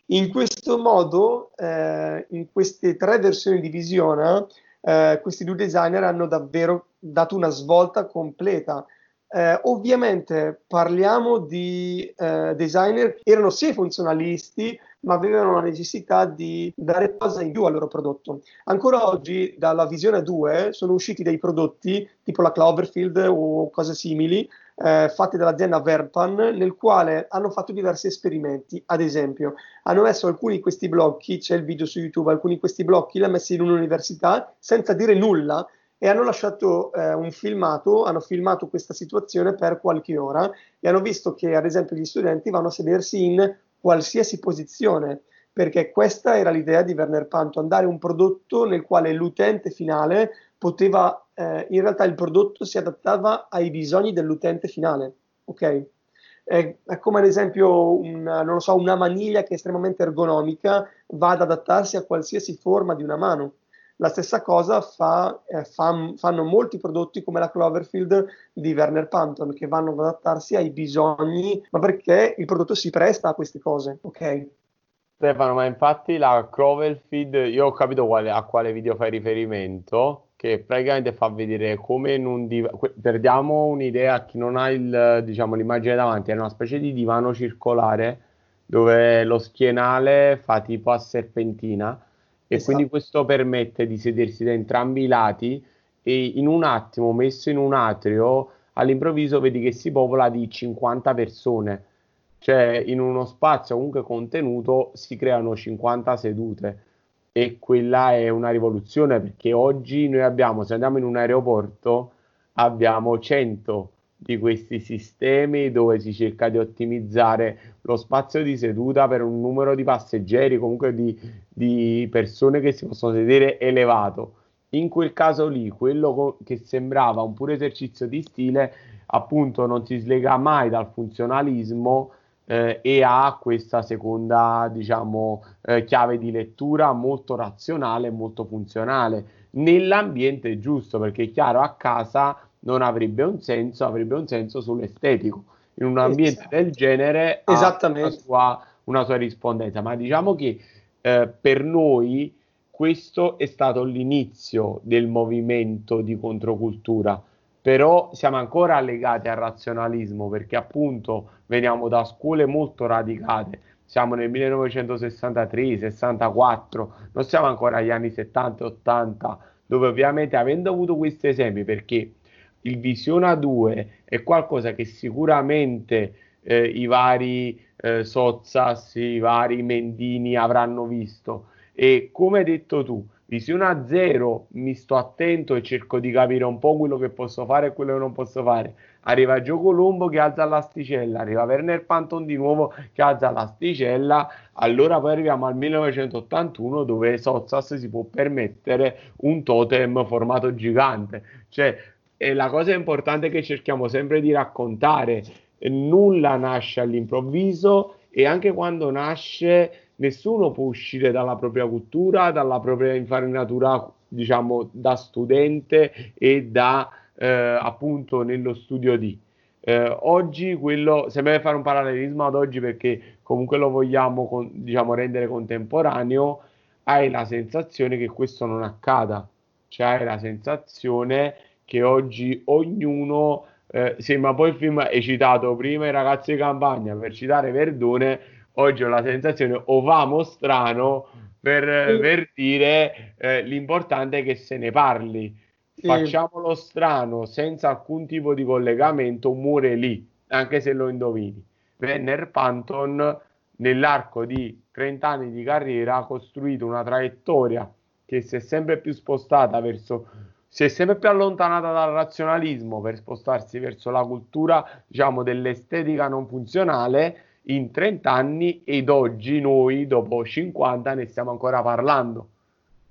In questo modo, eh, in queste tre versioni di Visiona, eh, questi due designer hanno davvero dato una svolta completa eh, ovviamente parliamo di eh, designer che erano sì funzionalisti, ma avevano la necessità di dare cosa in più al loro prodotto. Ancora oggi, dalla visione 2, sono usciti dei prodotti tipo la Cloverfield o cose simili, eh, fatti dall'azienda Verpan, nel quale hanno fatto diversi esperimenti. Ad esempio, hanno messo alcuni di questi blocchi, c'è il video su YouTube, alcuni di questi blocchi li hanno messi in un'università senza dire nulla e hanno lasciato eh, un filmato, hanno filmato questa situazione per qualche ora e hanno visto che ad esempio gli studenti vanno a sedersi in qualsiasi posizione, perché questa era l'idea di Werner Panto, dare un prodotto nel quale l'utente finale poteva, eh, in realtà il prodotto si adattava ai bisogni dell'utente finale, ok? è, è come ad esempio una, so, una maniglia che è estremamente ergonomica va ad adattarsi a qualsiasi forma di una mano. La stessa cosa fa, eh, fa, fanno molti prodotti come la Cloverfield di Werner Panton che vanno ad adattarsi ai bisogni, ma perché il prodotto si presta a queste cose, ok? Stefano, ma infatti la Cloverfield, io ho capito quale, a quale video fai riferimento, che praticamente fa vedere come in un divano, perdiamo un'idea a chi non ha il, diciamo, l'immagine davanti, è una specie di divano circolare dove lo schienale fa tipo a serpentina e esatto. quindi questo permette di sedersi da entrambi i lati e in un attimo messo in un atrio all'improvviso vedi che si popola di 50 persone cioè in uno spazio comunque contenuto si creano 50 sedute e quella è una rivoluzione perché oggi noi abbiamo, se andiamo in un aeroporto, abbiamo 100 di questi sistemi dove si cerca di ottimizzare lo spazio di seduta per un numero di passeggeri, comunque di, di persone che si possono sedere elevato. In quel caso lì, quello co- che sembrava un puro esercizio di stile, appunto non si slega mai dal funzionalismo eh, e ha questa seconda diciamo, eh, chiave di lettura molto razionale e molto funzionale nell'ambiente giusto perché è chiaro a casa non avrebbe un senso avrebbe un senso sull'estetico in un ambiente esatto. del genere ha una sua, una sua rispondenza ma diciamo che eh, per noi questo è stato l'inizio del movimento di controcultura però siamo ancora legati al razionalismo perché appunto veniamo da scuole molto radicate. Siamo nel 1963, 64, non siamo ancora agli anni 70 e 80, dove ovviamente avendo avuto questi esempi, perché il Visiona 2 è qualcosa che sicuramente eh, i vari eh, Sozzas, i vari Mendini avranno visto e come hai detto tu, visione a zero, mi sto attento e cerco di capire un po' quello che posso fare e quello che non posso fare. Arriva Gio Colombo che alza l'asticella, arriva Werner Panton di nuovo che alza l'asticella, allora poi arriviamo al 1981 dove Sozzas si può permettere un totem formato gigante. Cioè, è la cosa importante che cerchiamo sempre di raccontare, nulla nasce all'improvviso e anche quando nasce nessuno può uscire dalla propria cultura, dalla propria infarinatura, diciamo, da studente e da eh, appunto nello studio di. Eh, oggi quello, se deve fare un parallelismo ad oggi perché comunque lo vogliamo con, diciamo, rendere contemporaneo, hai la sensazione che questo non accada, cioè hai la sensazione che oggi ognuno eh, sembra poi il film hai citato prima i ragazzi di campagna per citare Verdone oggi ho la sensazione o famo strano per, sì. per dire eh, l'importante è che se ne parli. Sì. Facciamolo strano senza alcun tipo di collegamento, muore lì, anche se lo indovini. Werner Panton nell'arco di 30 anni di carriera ha costruito una traiettoria che si è sempre più spostata verso si è sempre più allontanata dal razionalismo per spostarsi verso la cultura, diciamo, dell'estetica non funzionale in 30 anni ed oggi noi dopo 50 ne stiamo ancora parlando.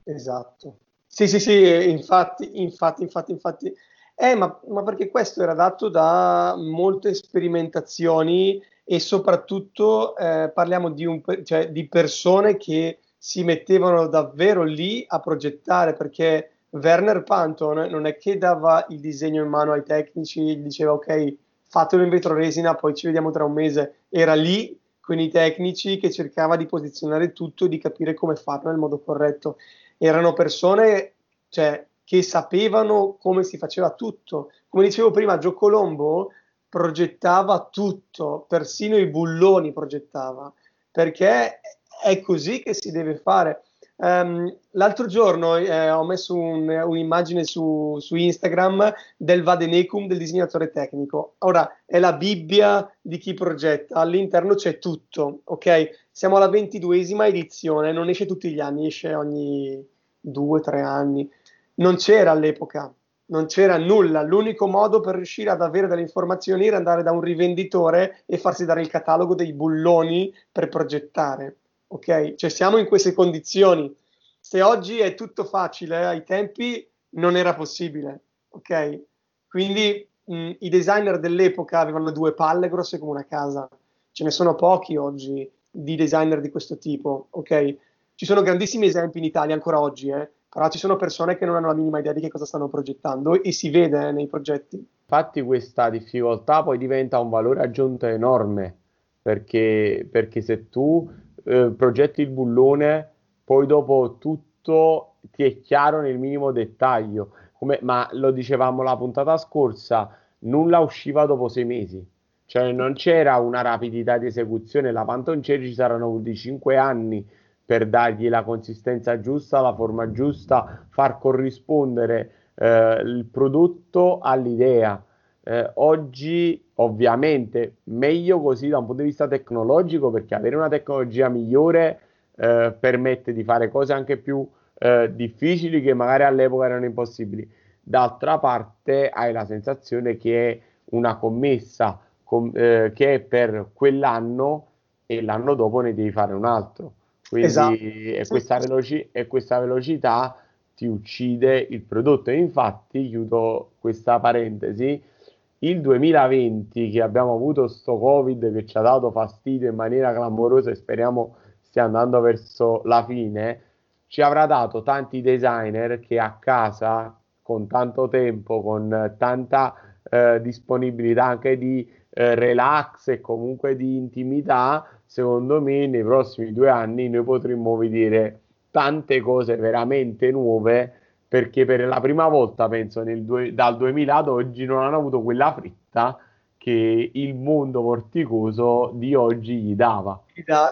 Esatto. Sì, sì, sì, infatti, infatti, infatti, infatti. Eh, ma, ma perché questo era dato da molte sperimentazioni e soprattutto eh, parliamo di, un, cioè, di persone che si mettevano davvero lì a progettare perché Werner Panton non è che dava il disegno in mano ai tecnici, diceva ok, fatelo in vetroresina, poi ci vediamo tra un mese. Era lì con i tecnici che cercava di posizionare tutto e di capire come farlo nel modo corretto. Erano persone cioè, che sapevano come si faceva tutto. Come dicevo prima, Gio Colombo progettava tutto, persino i bulloni progettava, perché è così che si deve fare. Um, l'altro giorno eh, ho messo un, un'immagine su, su, Instagram del Vadenecum del disegnatore tecnico. Ora è la Bibbia di chi progetta, all'interno c'è tutto, ok? Siamo alla ventiduesima edizione, non esce tutti gli anni, esce ogni due tre anni. Non c'era all'epoca, non c'era nulla. L'unico modo per riuscire ad avere delle informazioni era andare da un rivenditore e farsi dare il catalogo dei bulloni per progettare ok? Cioè siamo in queste condizioni. Se oggi è tutto facile, ai tempi non era possibile, ok? Quindi mh, i designer dell'epoca avevano due palle grosse come una casa. Ce ne sono pochi oggi di designer di questo tipo, ok? Ci sono grandissimi esempi in Italia ancora oggi, eh? però ci sono persone che non hanno la minima idea di che cosa stanno progettando e si vede eh, nei progetti. Infatti questa difficoltà poi diventa un valore aggiunto enorme, perché, perché se tu eh, progetti il bullone, poi dopo tutto ti è chiaro nel minimo dettaglio, Come, ma lo dicevamo la puntata scorsa, nulla usciva dopo sei mesi, cioè non c'era una rapidità di esecuzione, la Pantonceri ci saranno avuti cinque anni per dargli la consistenza giusta, la forma giusta, far corrispondere eh, il prodotto all'idea. Eh, oggi ovviamente meglio così da un punto di vista tecnologico perché avere una tecnologia migliore eh, permette di fare cose anche più eh, difficili che magari all'epoca erano impossibili. D'altra parte hai la sensazione che è una commessa com- eh, che è per quell'anno e l'anno dopo ne devi fare un altro. Quindi esatto. e, questa veloci- e questa velocità ti uccide il prodotto. E infatti, chiudo questa parentesi, il 2020 che abbiamo avuto sto Covid che ci ha dato fastidio in maniera clamorosa e speriamo stia andando verso la fine, ci avrà dato tanti designer che a casa con tanto tempo, con tanta eh, disponibilità anche di eh, relax e comunque di intimità, secondo me nei prossimi due anni noi potremmo vedere tante cose veramente nuove perché per la prima volta penso due, dal 2000 ad oggi non hanno avuto quella fritta che il mondo vorticoso di oggi gli dava.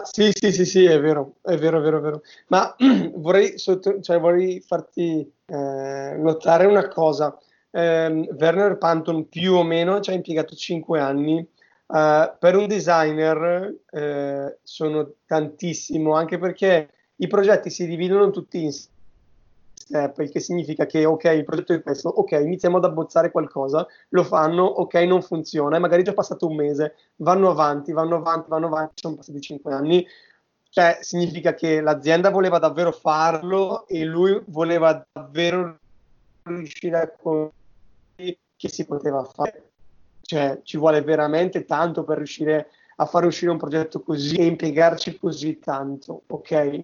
Sì, sì, sì, sì, è vero, è vero, è vero, è vero. Ma vorrei, sotto, cioè, vorrei farti eh, notare una cosa. Eh, Werner Panton più o meno ci ha impiegato 5 anni Uh, per un designer uh, sono tantissimo, anche perché i progetti si dividono tutti in step, il che significa che ok, il progetto è questo, ok, iniziamo ad abbozzare qualcosa, lo fanno, ok, non funziona, e magari è già passato un mese, vanno avanti, vanno avanti, vanno avanti, sono passati cinque anni, cioè significa che l'azienda voleva davvero farlo e lui voleva davvero riuscire a che si poteva fare cioè ci vuole veramente tanto per riuscire a fare uscire un progetto così e impiegarci così tanto, ok?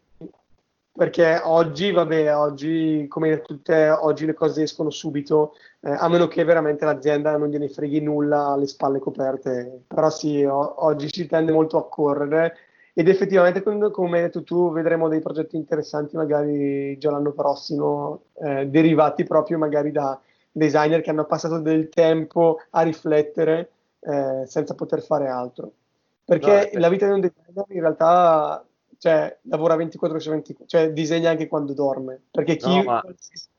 Perché oggi, vabbè, oggi, come tutte, oggi le cose escono subito, eh, a meno che veramente l'azienda non gliene freghi nulla alle spalle coperte. Però sì, o- oggi si tende molto a correre ed effettivamente, come hai detto tu, vedremo dei progetti interessanti magari già l'anno prossimo, eh, derivati proprio magari da, designer che hanno passato del tempo a riflettere eh, senza poter fare altro. Perché no, la vita di un designer in realtà cioè, lavora 24 ore su 24, cioè disegna anche quando dorme. Perché chi no, ma...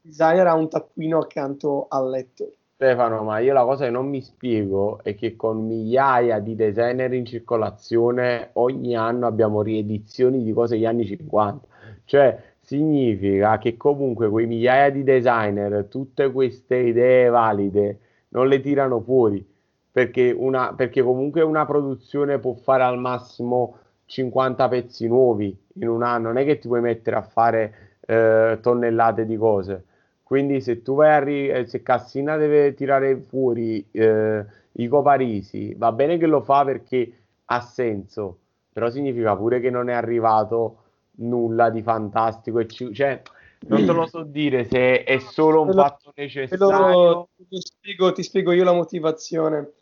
designer ha un taccuino accanto al letto. Stefano, ma io la cosa che non mi spiego è che con migliaia di designer in circolazione ogni anno abbiamo riedizioni di cose degli anni 50. Cioè, significa che comunque quei migliaia di designer, tutte queste idee valide, non le tirano fuori, perché, una, perché comunque una produzione può fare al massimo 50 pezzi nuovi in un anno, non è che ti puoi mettere a fare eh, tonnellate di cose. Quindi se tu vai a ri- eh, se Cassina deve tirare fuori eh, Ico Parisi, va bene che lo fa perché ha senso, però significa pure che non è arrivato nulla di fantastico. E ci, cioè, non te lo so dire se è solo un lo, fatto necessario. Ti spiego, ti spiego io la motivazione.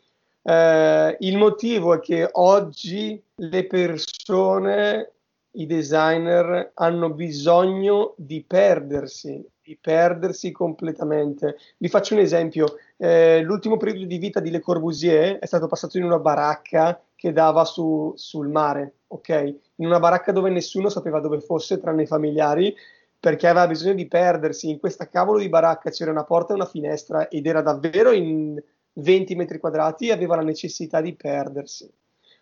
Eh, il motivo è che oggi le persone, i designer, hanno bisogno di perdersi, di perdersi completamente. Vi faccio un esempio. Eh, l'ultimo periodo di vita di Le Corbusier è stato passato in una baracca che dava su, sul mare, ok? In una baracca dove nessuno sapeva dove fosse, tranne i familiari, perché aveva bisogno di perdersi. In questa cavolo di baracca c'era una porta e una finestra ed era davvero in 20 metri quadrati e aveva la necessità di perdersi.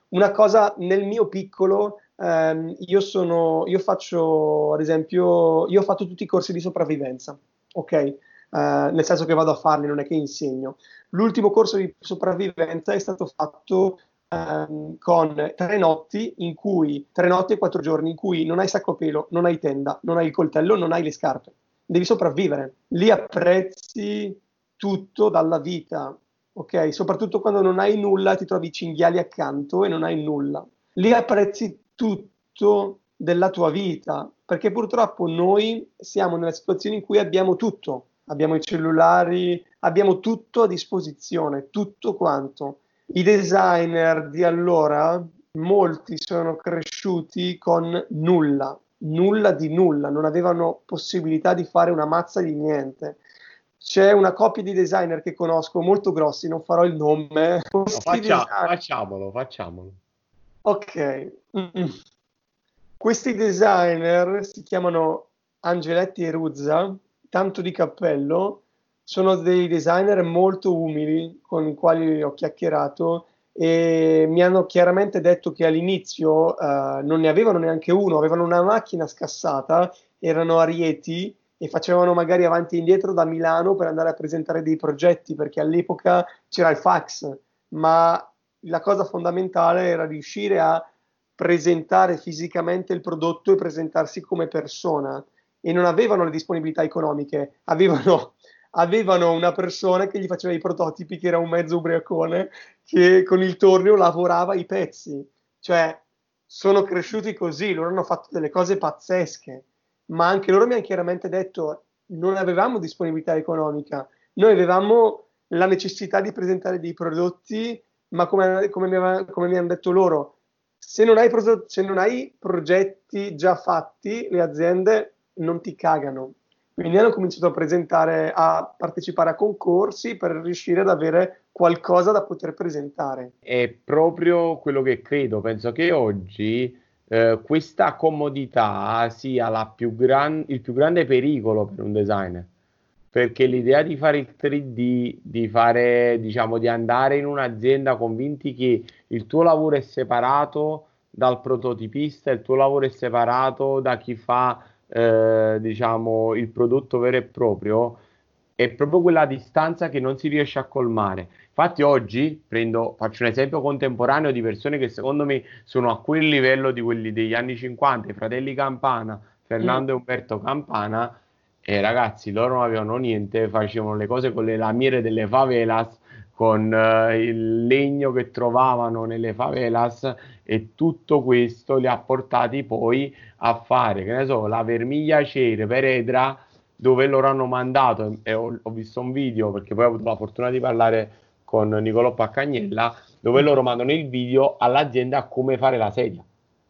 Una cosa nel mio piccolo, ehm, io sono, io faccio, ad esempio, io ho fatto tutti i corsi di sopravvivenza, ok? Uh, nel senso che vado a farli, non è che insegno. L'ultimo corso di sopravvivenza è stato fatto um, con tre notti in cui, tre notti e quattro giorni in cui non hai sacco a pelo, non hai tenda, non hai il coltello, non hai le scarpe. Devi sopravvivere. Lì apprezzi tutto dalla vita, ok? Soprattutto quando non hai nulla, ti trovi i cinghiali accanto e non hai nulla. Lì apprezzi tutto della tua vita, perché purtroppo noi siamo nella situazione in cui abbiamo tutto, abbiamo i cellulari, abbiamo tutto a disposizione, tutto quanto. I designer di allora, molti sono cresciuti con nulla, nulla di nulla, non avevano possibilità di fare una mazza di niente. C'è una coppia di designer che conosco molto grossi, non farò il nome. No, faccia, facciamolo, facciamolo. Ok. Mm-mm. Questi designer si chiamano Angeletti e Ruzza, tanto di cappello, sono dei designer molto umili con i quali ho chiacchierato e mi hanno chiaramente detto che all'inizio uh, non ne avevano neanche uno, avevano una macchina scassata, erano arieti e facevano magari avanti e indietro da Milano per andare a presentare dei progetti perché all'epoca c'era il fax, ma la cosa fondamentale era riuscire a presentare fisicamente il prodotto e presentarsi come persona e non avevano le disponibilità economiche, avevano avevano una persona che gli faceva i prototipi, che era un mezzo ubriacone, che con il tornio lavorava i pezzi. Cioè, sono cresciuti così, loro hanno fatto delle cose pazzesche, ma anche loro mi hanno chiaramente detto non avevamo disponibilità economica, noi avevamo la necessità di presentare dei prodotti, ma come, come, mi, aveva, come mi, hanno detto loro, se non, hai se non hai progetti già fatti, le aziende non ti cagano, quindi hanno cominciato a presentare, a partecipare a concorsi per riuscire ad avere qualcosa da poter presentare. È proprio quello che credo, penso che oggi eh, questa comodità sia più gran- il più grande pericolo per un designer perché l'idea di fare il 3D, di fare, diciamo, di andare in un'azienda convinti che il tuo lavoro è separato dal prototipista, il tuo lavoro è separato da chi fa eh, diciamo, il prodotto vero e proprio, è proprio quella distanza che non si riesce a colmare. Infatti oggi prendo, faccio un esempio contemporaneo di persone che secondo me sono a quel livello di quelli degli anni 50, i fratelli Campana, Fernando mm. e Umberto Campana, e ragazzi, loro non avevano niente, facevano le cose con le lamiere delle favelas, con uh, il legno che trovavano nelle favelas e tutto questo li ha portati poi a fare, che ne so, la vermigliacere per Edra, dove loro hanno mandato, e ho, ho, visto un video perché poi ho avuto la fortuna di parlare con Nicolò Paccagnella, dove loro mandano il video all'azienda come fare la sedia,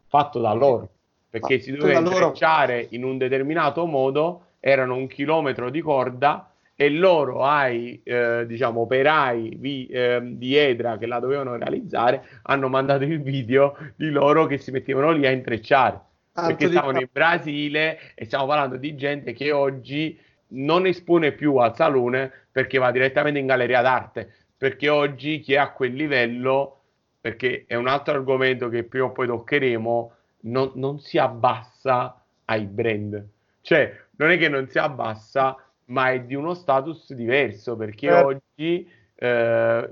fatto da loro, perché ah, si doveva intrecciare in un determinato modo, erano un chilometro di corda e loro ai eh, diciamo operai vi, eh, di Edra che la dovevano realizzare hanno mandato il video di loro che si mettevano lì a intrecciare. Perché stavano in Brasile e stiamo parlando di gente che oggi non espone più al salone perché va direttamente in galleria d'arte perché oggi chi è a quel livello perché è un altro argomento che prima o poi toccheremo non, non si abbassa ai brand cioè non è che non si abbassa ma è di uno status diverso perché eh. oggi eh,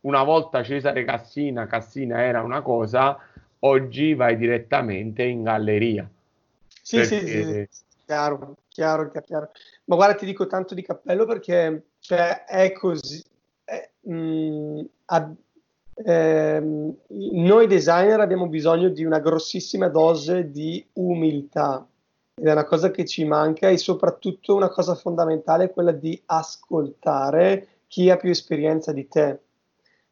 una volta Cesare Cassina, Cassina era una cosa, oggi vai direttamente in galleria. Sì, perché... sì, sì, chiaro, chiaro, chiaro. Ma guarda, ti dico tanto di cappello perché cioè, è così. Mh, mm, a, ehm, noi designer abbiamo bisogno di una grossissima dose di umiltà ed è una cosa che ci manca e soprattutto una cosa fondamentale è quella di ascoltare chi ha più esperienza di te.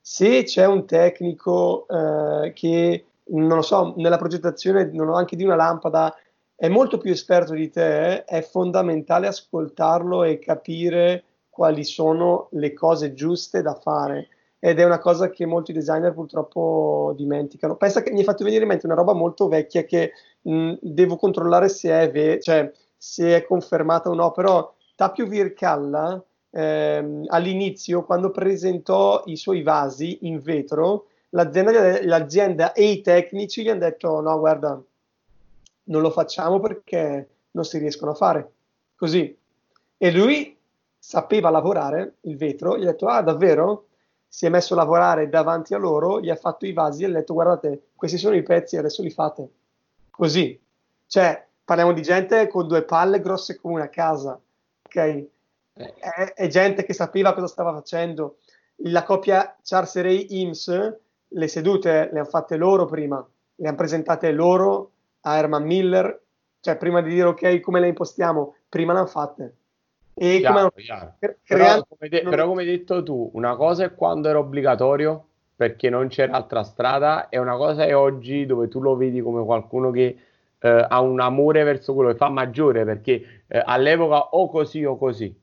Se c'è un tecnico eh, che, non lo so, nella progettazione anche di una lampada è molto più esperto di te, è fondamentale ascoltarlo e capire quali sono le cose giuste da fare ed è una cosa che molti designer purtroppo dimenticano. Pensa che mi hai fatto venire in mente una roba molto vecchia che mh, devo controllare se è, ve- cioè, se è confermata o no, però Tapio Vircalla ehm, all'inizio, quando presentò i suoi vasi in vetro, l'azienda, l'azienda e i tecnici gli hanno detto no, guarda, non lo facciamo perché non si riescono a fare. Così. E lui sapeva lavorare il vetro, gli ha detto ah davvero? si è messo a lavorare davanti a loro, gli ha fatto i vasi e ha detto guardate, questi sono i pezzi, adesso li fate. Così. Cioè, parliamo di gente con due palle grosse come una casa, ok? Eh. È, è gente che sapeva cosa stava facendo. la coppia Charcerei-Ims, le sedute le hanno fatte loro prima, le hanno presentate loro a Herman Miller, cioè prima di dire ok come le impostiamo, prima le hanno fatte. E chiaro, come chiaro. Cre- però, come de- però come hai detto tu, una cosa è quando era obbligatorio perché non c'era altra strada e una cosa è oggi dove tu lo vedi come qualcuno che eh, ha un amore verso quello che fa maggiore perché eh, all'epoca o così o così.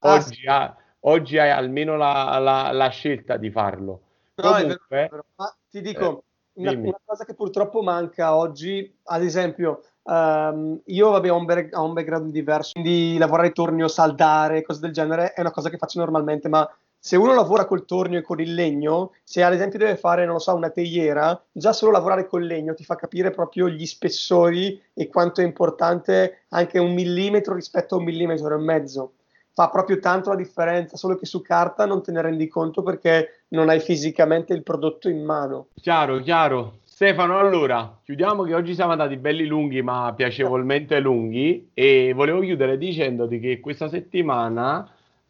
Ah, oggi, ha, oggi hai almeno la, la, la, scelta di farlo. No, Comunque, vero, ti dico, eh, una, una, cosa che purtroppo manca oggi, ad esempio, um, io vabbè, ho, un back, ho un background diverso, quindi lavorare tornio, saldare, cose del genere, è una cosa che faccio normalmente, ma se uno lavora col tornio e con il legno, se ad esempio deve fare, non lo so, una teiera, già solo lavorare col legno ti fa capire proprio gli spessori e quanto è importante anche un millimetro rispetto a un millimetro e mezzo. Fa proprio tanto la differenza, solo che su carta non te ne rendi conto perché non hai fisicamente il prodotto in mano. Chiaro, chiaro. Stefano, allora, chiudiamo che oggi siamo andati belli lunghi, ma piacevolmente lunghi, e volevo chiudere dicendoti che questa settimana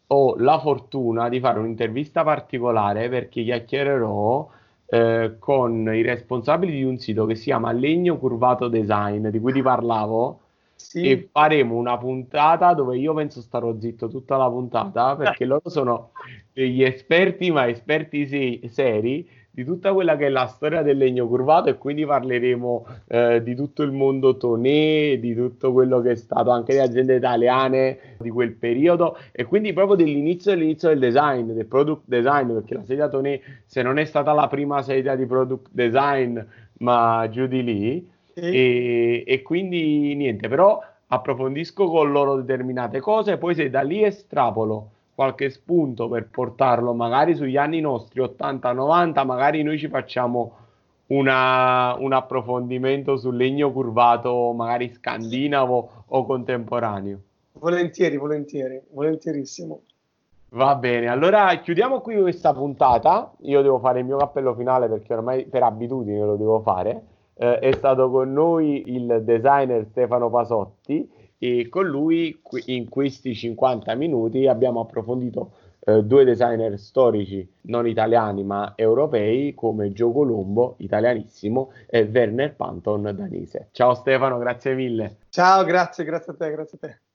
ho la fortuna di fare un'intervista particolare perché chiacchiererò eh, con i responsabili di un sito che si chiama Legno Curvato Design, di cui ti parlavo. Sì. E faremo una puntata dove io penso starò zitto tutta la puntata perché loro sono degli esperti, ma esperti sì, seri di tutta quella che è la storia del legno curvato e quindi parleremo eh, di tutto il mondo Tonè, di tutto quello che è stato anche le aziende italiane di quel periodo e quindi proprio dell'inizio dell'inizio del design, del product design, perché la sedia Tonè se non è stata la prima sedia di product design, ma giù di lì e, e quindi niente, però approfondisco con loro determinate cose, poi se da lì estrapolo qualche spunto per portarlo magari sugli anni nostri 80-90, magari noi ci facciamo una, un approfondimento sul legno curvato, magari scandinavo o contemporaneo. Volentieri, volentieri, volentierissimo. Va bene, allora chiudiamo qui questa puntata. Io devo fare il mio cappello finale perché ormai per abitudine lo devo fare. Eh, è stato con noi il designer Stefano Pasotti e con lui in questi 50 minuti abbiamo approfondito eh, due designer storici non italiani ma europei come Gio Colombo, italianissimo, e Werner Panton, danese. Ciao Stefano, grazie mille. Ciao, grazie, grazie a te, grazie a te.